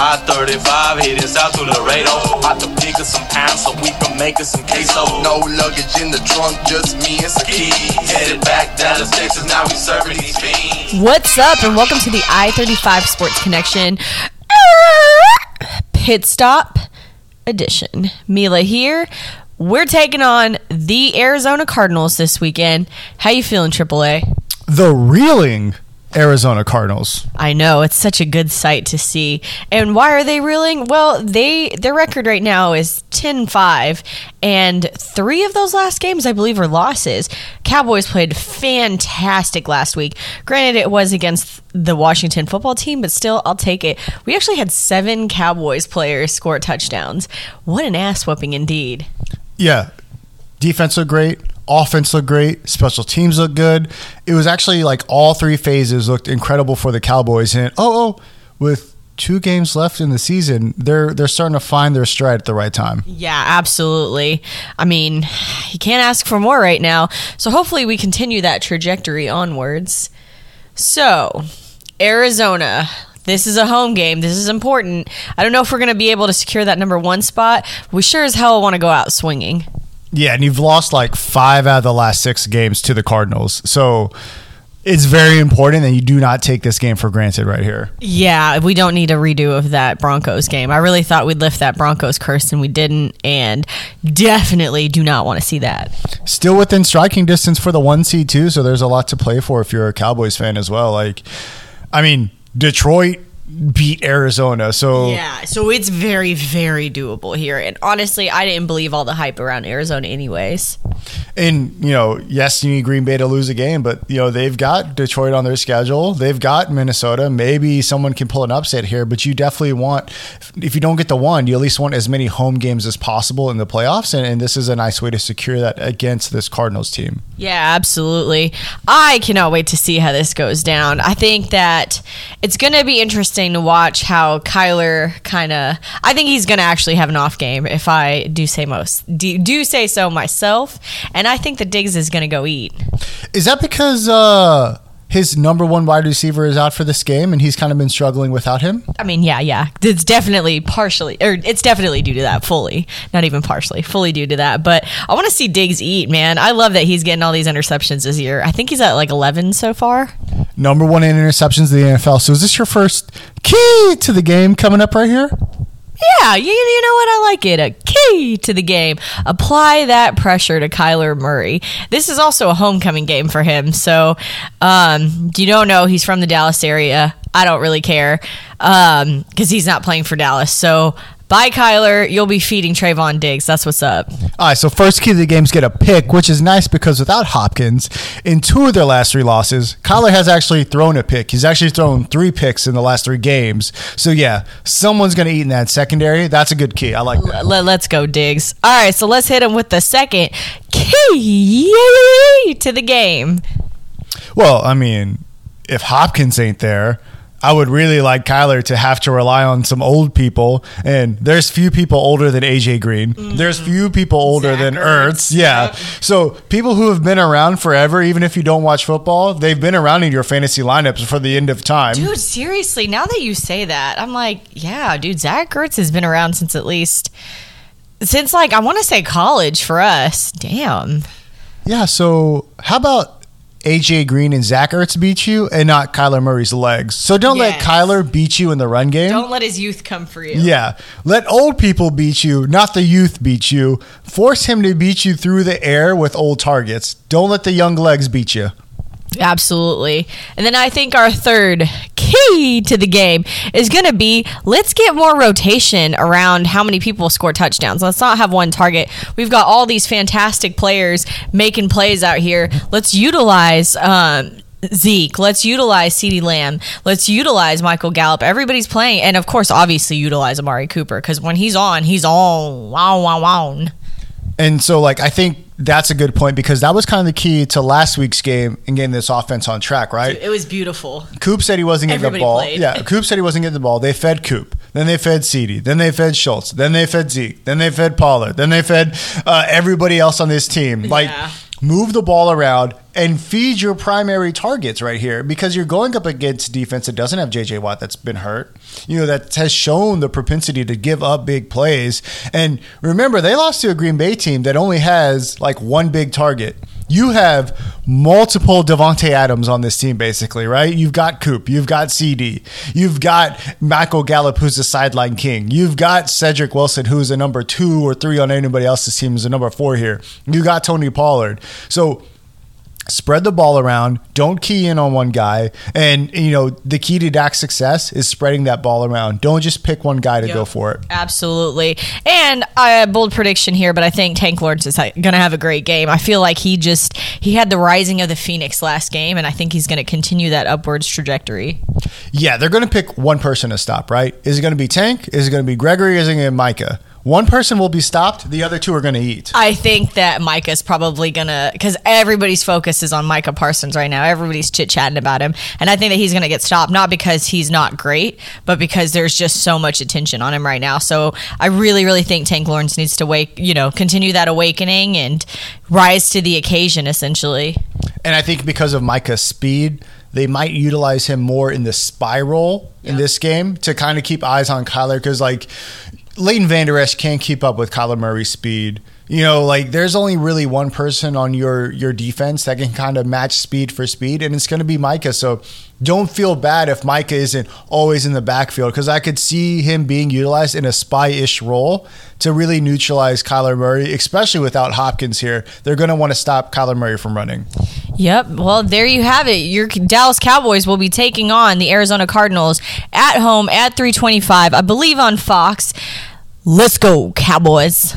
I-35 heading south to Laredo. About to pick up some pounds so we can make us some queso. No luggage in the trunk, just me and some keys. Headed back Dallas, Texas, now we serving these fiends. What's up, and welcome to the I 35 Sports Connection Pit Stop Edition. Mila here. We're taking on the Arizona Cardinals this weekend. How you feeling, AAA? the reeling Arizona Cardinals. I know it's such a good sight to see. And why are they reeling? Well, they their record right now is 10-5 and 3 of those last games I believe are losses. Cowboys played fantastic last week. Granted it was against the Washington football team, but still I'll take it. We actually had 7 Cowboys players score touchdowns. What an ass whooping indeed. Yeah, defense looked great. Offense looked great. Special teams looked good. It was actually like all three phases looked incredible for the Cowboys. And oh, oh, with two games left in the season, they're they're starting to find their stride at the right time. Yeah, absolutely. I mean, you can't ask for more right now. So hopefully we continue that trajectory onwards. So, Arizona. This is a home game. This is important. I don't know if we're going to be able to secure that number one spot. We sure as hell want to go out swinging. Yeah, and you've lost like five out of the last six games to the Cardinals. So it's very important that you do not take this game for granted right here. Yeah, we don't need a redo of that Broncos game. I really thought we'd lift that Broncos curse and we didn't, and definitely do not want to see that. Still within striking distance for the one seed too, so there's a lot to play for if you're a Cowboys fan as well. Like, I mean, Detroit beat Arizona, so Yeah, so it's very, very doable here. And honestly, I didn't believe all the hype around Arizona, anyways. and you know, yes, you need Green Bay to lose a game, but you know they've got Detroit on their schedule. They've got Minnesota. Maybe someone can pull an upset here, but you definitely want, if you don't get the one, you at least want as many home games as possible in the playoffs, and, and this is a nice way to secure that against this Cardinals team. Yeah, absolutely. I cannot wait to see how this goes down. I think that it's going to be interesting to watch how Kyler kind of. I think he's going to actually have an off game, if I do say most do, do say so myself. And I think the Diggs is going to go eat. Is that because uh, his number one wide receiver is out for this game, and he's kind of been struggling without him? I mean, yeah, yeah. It's definitely partially, or it's definitely due to that, fully. Not even partially, fully due to that. But I want to see Diggs eat, man. I love that he's getting all these interceptions this year. I think he's at like 11 so far. Number one in interceptions in the NFL. So is this your first key to the game coming up right here? Yeah, you, you know what? I like it. A key to the game. Apply that pressure to Kyler Murray. This is also a homecoming game for him. So, um, you don't know he's from the Dallas area. I don't really care because he's not playing for Dallas. So, bye, Kyler. You'll be feeding Trevon Diggs. That's what's up. All right, so first key to the game's get a pick, which is nice because without Hopkins, in two of their last three losses, Kyler has actually thrown a pick. He's actually thrown three picks in the last three games. So yeah, someone's going to eat in that secondary. That's a good key. I like that. Let, let's go, Diggs. All right, so let's hit him with the second key to the game. Well, I mean, if Hopkins ain't there, I would really like Kyler to have to rely on some old people. And there's few people older than AJ Green. There's few people older Mm-hmm. Zach than Ertz. Ertz. Yeah. Yep. So people who have been around forever, even if you don't watch football, they've been around in your fantasy lineups for the end of time. Dude, seriously, now that you say that, I'm like, yeah, dude, Zach Ertz has been around since at least since like I want to say college for us. Damn. Yeah. So how about AJ Green and Zach Ertz beat you and not Kyler Murray's legs? So don't let Kyler beat you in the run game. Don't let his youth come for you. Yeah. Let old people beat you, not the youth beat you. Force him to beat you through the air with old targets. Don't let the young legs beat you. Absolutely. And then I think our third key to the game is going to be let's get more rotation around how many people score touchdowns. Let's not have one target. We've got all these fantastic players making plays out here. Let's utilize um, Zeke. Let's utilize CeeDee Lamb. Let's utilize Michael Gallup. Everybody's playing. And of course, obviously, utilize Amari Cooper because when he's on, he's on. Wow, wow, wow. And so, like, I think that's a good point because that was kind of the key to last week's game and getting this offense on track, right? It was beautiful. Coop said he wasn't getting Everybody the ball. played. Yeah, Coop said he wasn't getting the ball. They fed Coop. Then they fed CeeDee. Then they fed Schultz. Then they fed Zeke. Then they fed Pollard. Then they fed uh, everybody else on this team. Like Yeah. Move the ball around, and feed your primary targets right here because you're going up against defense that doesn't have JJ Watt that's been hurt, you know, that has shown the propensity to give up big plays. And remember, they lost to a Green Bay team that only has like one big target. You have multiple Davante Adams on this team, basically, right? You've got Coop, you've got CeeDee, you've got Michael Gallup, who's the sideline king, you've got Cedric Wilson, who's a number two or three on anybody else's team, is a number four here. You got Tony Pollard. So spread the ball around don't key in on one guy and you know the key to Dak's success is spreading that ball around don't just pick one guy to Yep. go for it Absolutely. And a bold prediction here, but I think Tank Lawrence is going to have a great game. I feel like he just he had the rising of the Phoenix last game and I think he's going to continue that upwards trajectory. yeah they're going to pick one person to stop right is it going to be tank is it going to be gregory is it going to be micah one person will be stopped the other two are going to eat I think that Micah's probably gonna because everybody's focus is on Micah Parsons right now. Everybody's chit chatting about him, and I think that he's gonna get stopped not because he's not great, but because there's just so much attention on him right now. So I really, really think Tank Lawrence needs to wake, you know, continue that awakening and rise to the occasion. Essentially, And I think because of Micah's speed, they might utilize him more in the spy role in this game to kind of keep eyes on Kyler because like Leighton Vander Esch can't keep up with Kyler Murray's speed. You know, like there's only really one person on your your defense that can kind of match speed for speed, and it's going to be Micah. So don't feel bad if Micah isn't always in the backfield because I could see him being utilized in a spy-ish role to really neutralize Kyler Murray, especially without Hopkins here. They're going to want to stop Kyler Murray from running. Yep. Well, there you have it. Your Dallas Cowboys will be taking on the Arizona Cardinals at home at 325, I believe on Fox. Let's go, Cowboys.